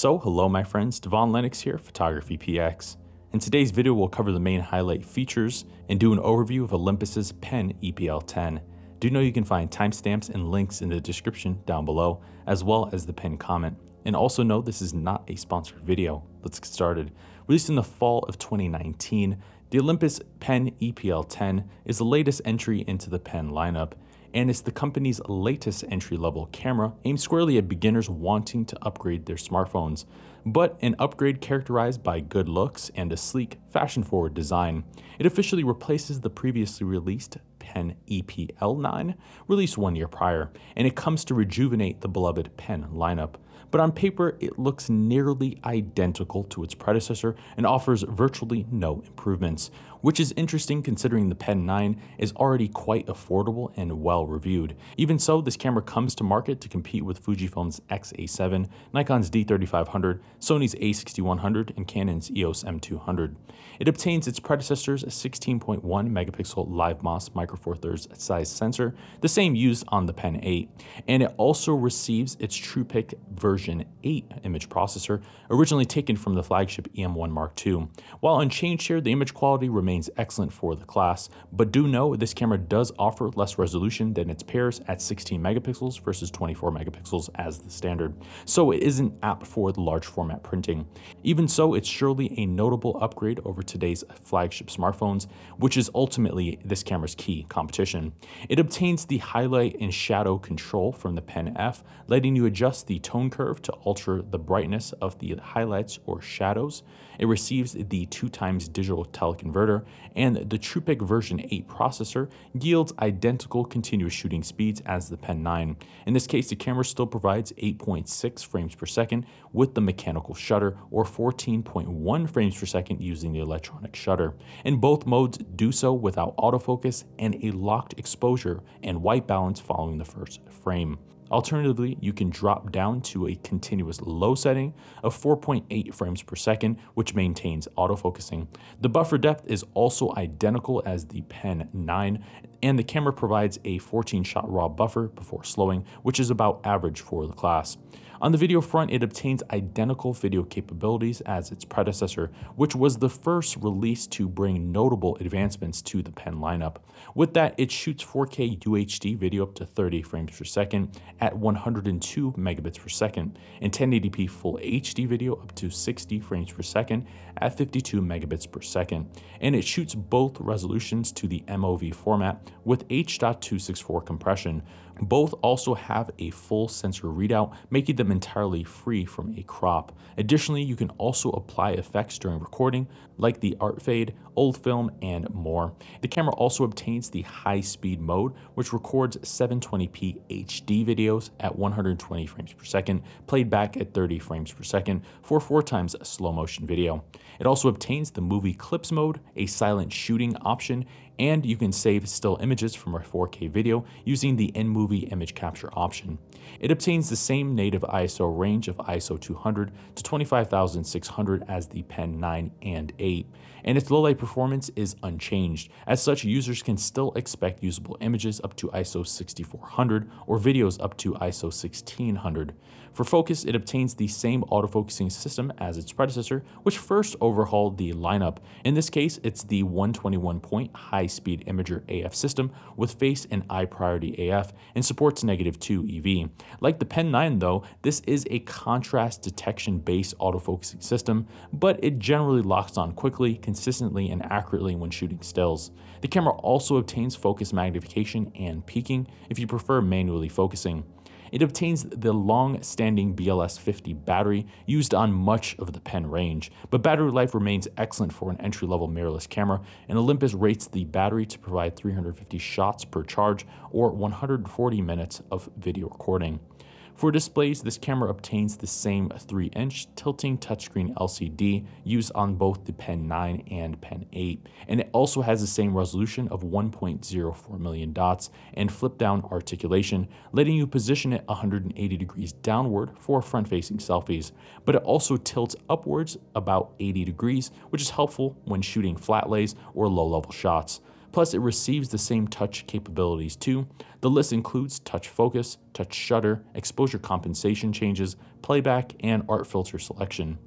So, hello my friends, Devon Lennox here, Photography PX. In today's video, we'll cover the main highlight features and do an overview of Olympus's Pen EPL10. Do know you can find timestamps and links in the description down below, as well as the pinned comment. And also know this is not a sponsored video. Let's get started. Released in the fall of 2019, the Olympus Pen EPL10 is the latest entry into the Pen lineup and it's the company's latest entry level camera aimed squarely at beginners wanting to upgrade their smartphones, but an upgrade characterized by good looks and a sleek, fashion forward design. It officially replaces the previously released Pen EPL9, released one year prior, and it comes to rejuvenate the beloved Pen lineup but on paper it looks nearly identical to its predecessor and offers virtually no improvements, which is interesting considering the Pen 9 is already quite affordable and well reviewed. Even so, this camera comes to market to compete with Fujifilm's X-A7, Nikon's D3500, Sony's A6100, and Canon's EOS M200. It obtains its predecessor's 16.1 megapixel LiveMOS Micro Four Thirds size sensor, the same used on the Pen 8, and it also receives its TruePic version 8 image processor, originally taken from the flagship EM1 Mark II. While unchanged here, the image quality remains excellent for the class, but do know this camera does offer less resolution than its peers at 16 megapixels versus 24 megapixels as the standard, so it isn't apt for large format printing. Even so, it's surely a notable upgrade over today's flagship smartphones, which is ultimately this camera's key competition. It obtains the highlight and shadow control from the Pen F, letting you adjust the tone curve to alter the brightness of the highlights or shadows. It receives the 2 times digital teleconverter and the TruePic version 8 processor yields identical continuous shooting speeds as the Pen 9. In this case, the camera still provides 8.6 frames per second with the mechanical shutter, or 14.1 frames per second using the electronic shutter. And both modes do so without autofocus and a locked exposure and white balance following the first frame. Alternatively, you can drop down to a continuous low setting of 4.8 frames per second, which maintains autofocusing. The buffer depth is also identical as the Pen 9, and the camera provides a 14 shot raw buffer before slowing, which is about average for the class. On the video front, it obtains identical video capabilities as its predecessor, which was the first release to bring notable advancements to the Pen lineup. With that, it shoots 4K UHD video up to 30 frames per second at 102 megabits per second, and 1080p Full HD video up to 60 frames per second at 52 megabits per second. And it shoots both resolutions to the MOV format with H.264 compression. Both also have a full sensor readout, making them entirely free from a crop. Additionally, you can also apply effects during recording, like the art fade, old film, and more. The camera also obtains the high speed mode, which records 720p HD videos at 120 frames per second, played back at 30 frames per second for four times slow motion video. It also obtains the movie clips mode, a silent shooting option, and you can save still images from a 4K video using the in-movie image capture option. It obtains the same native ISO range of ISO 200 to 25600 as the Pen 9 and 8, and its low light performance is unchanged. As such, users can still expect usable images up to ISO 6400 or videos up to ISO 1600. For focus, it obtains the same autofocusing system as its predecessor, which first overhauled the lineup. In this case, it's the 121 point high speed imager AF system with face and eye priority AF and supports negative 2 EV. Like the Pen 9 though, this is a contrast detection based autofocusing system, but it generally locks on quickly, consistently, and accurately when shooting stills. The camera also obtains focus magnification and peaking if you prefer manually focusing. It obtains the long standing BLS 50 battery used on much of the pen range, but battery life remains excellent for an entry level mirrorless camera, and Olympus rates the battery to provide 350 shots per charge or 140 minutes of video recording. For displays, this camera obtains the same 3-inch tilting touchscreen LCD used on both the Pen 9 and Pen 8, and it also has the same resolution of 1.04 million dots and flip-down articulation, letting you position it 180 degrees downward for front-facing selfies, but it also tilts upwards about 80 degrees, which is helpful when shooting flat lays or low-level shots. Plus, it receives the same touch capabilities too. The list includes touch focus, touch shutter, exposure compensation changes, playback, and art filter selection.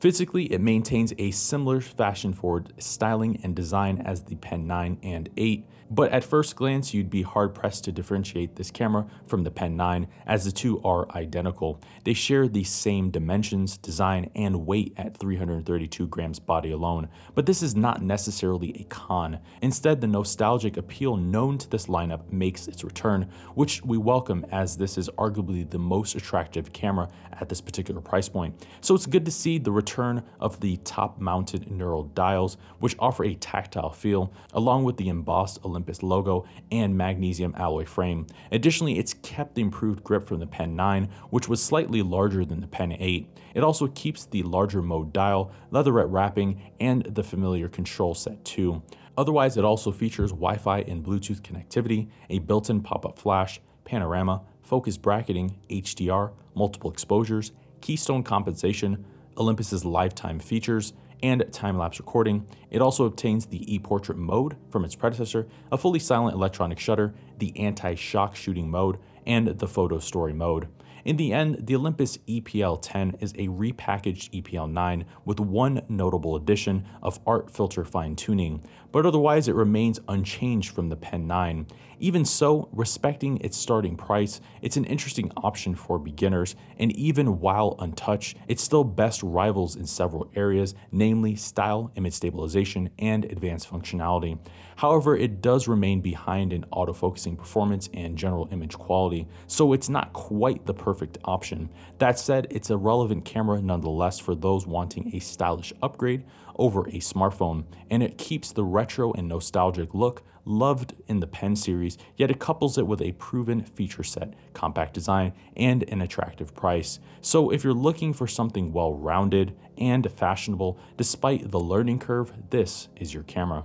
Physically, it maintains a similar fashion forward styling and design as the Pen 9 and 8, but at first glance, you'd be hard pressed to differentiate this camera from the Pen 9 as the two are identical. They share the same dimensions, design, and weight at 332 grams body alone, but this is not necessarily a con. Instead, the nostalgic appeal known to this lineup makes its return, which we welcome as this is arguably the most attractive camera at this particular price point. So it's good to see the return of the top mounted knurled dials, which offer a tactile feel, along with the embossed Olympus logo and magnesium alloy frame. Additionally, it's kept the improved grip from the Pen 9, which was slightly larger than the Pen 8. It also keeps the larger mode dial, leatherette wrapping, and the familiar control set too. Otherwise, it also features Wi Fi and Bluetooth connectivity, a built in pop up flash, panorama, focus bracketing, HDR, multiple exposures, keystone compensation, Olympus's Live Time features, and time lapse recording. It also obtains the e portrait mode from its predecessor, a fully silent electronic shutter, the anti shock shooting mode, and the photo story mode. In the end, the Olympus EPL 10 is a repackaged EPL 9 with one notable addition of art filter fine tuning, but otherwise it remains unchanged from the Pen 9. Even so, respecting its starting price, it's an interesting option for beginners, and even while untouched, it still best rivals in several areas, namely style, image stabilization, and advanced functionality. However, it does remain behind in autofocusing performance and general image quality, so it's not quite the perfect option. That said, it's a relevant camera nonetheless for those wanting a stylish upgrade over a smartphone, and it keeps the retro and nostalgic look loved in the Pen series, yet it couples it with a proven feature set, compact design, and an attractive price. So if you're looking for something well rounded and fashionable despite the learning curve, this is your camera.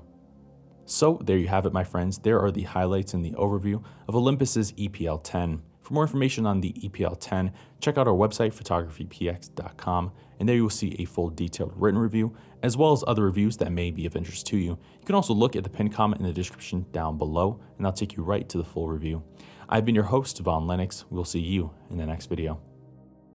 So there you have it, my friends. There are the highlights and the overview of Olympus's EPL 10. For more information on the EPL 10, check out our website, photographypx.com, and there you will see a full detailed written review, as well as other reviews that may be of interest to you. You can also look at the pinned comment in the description down below, and I'll take you right to the full review. I've been your host, Von Lennox. We'll see you in the next video.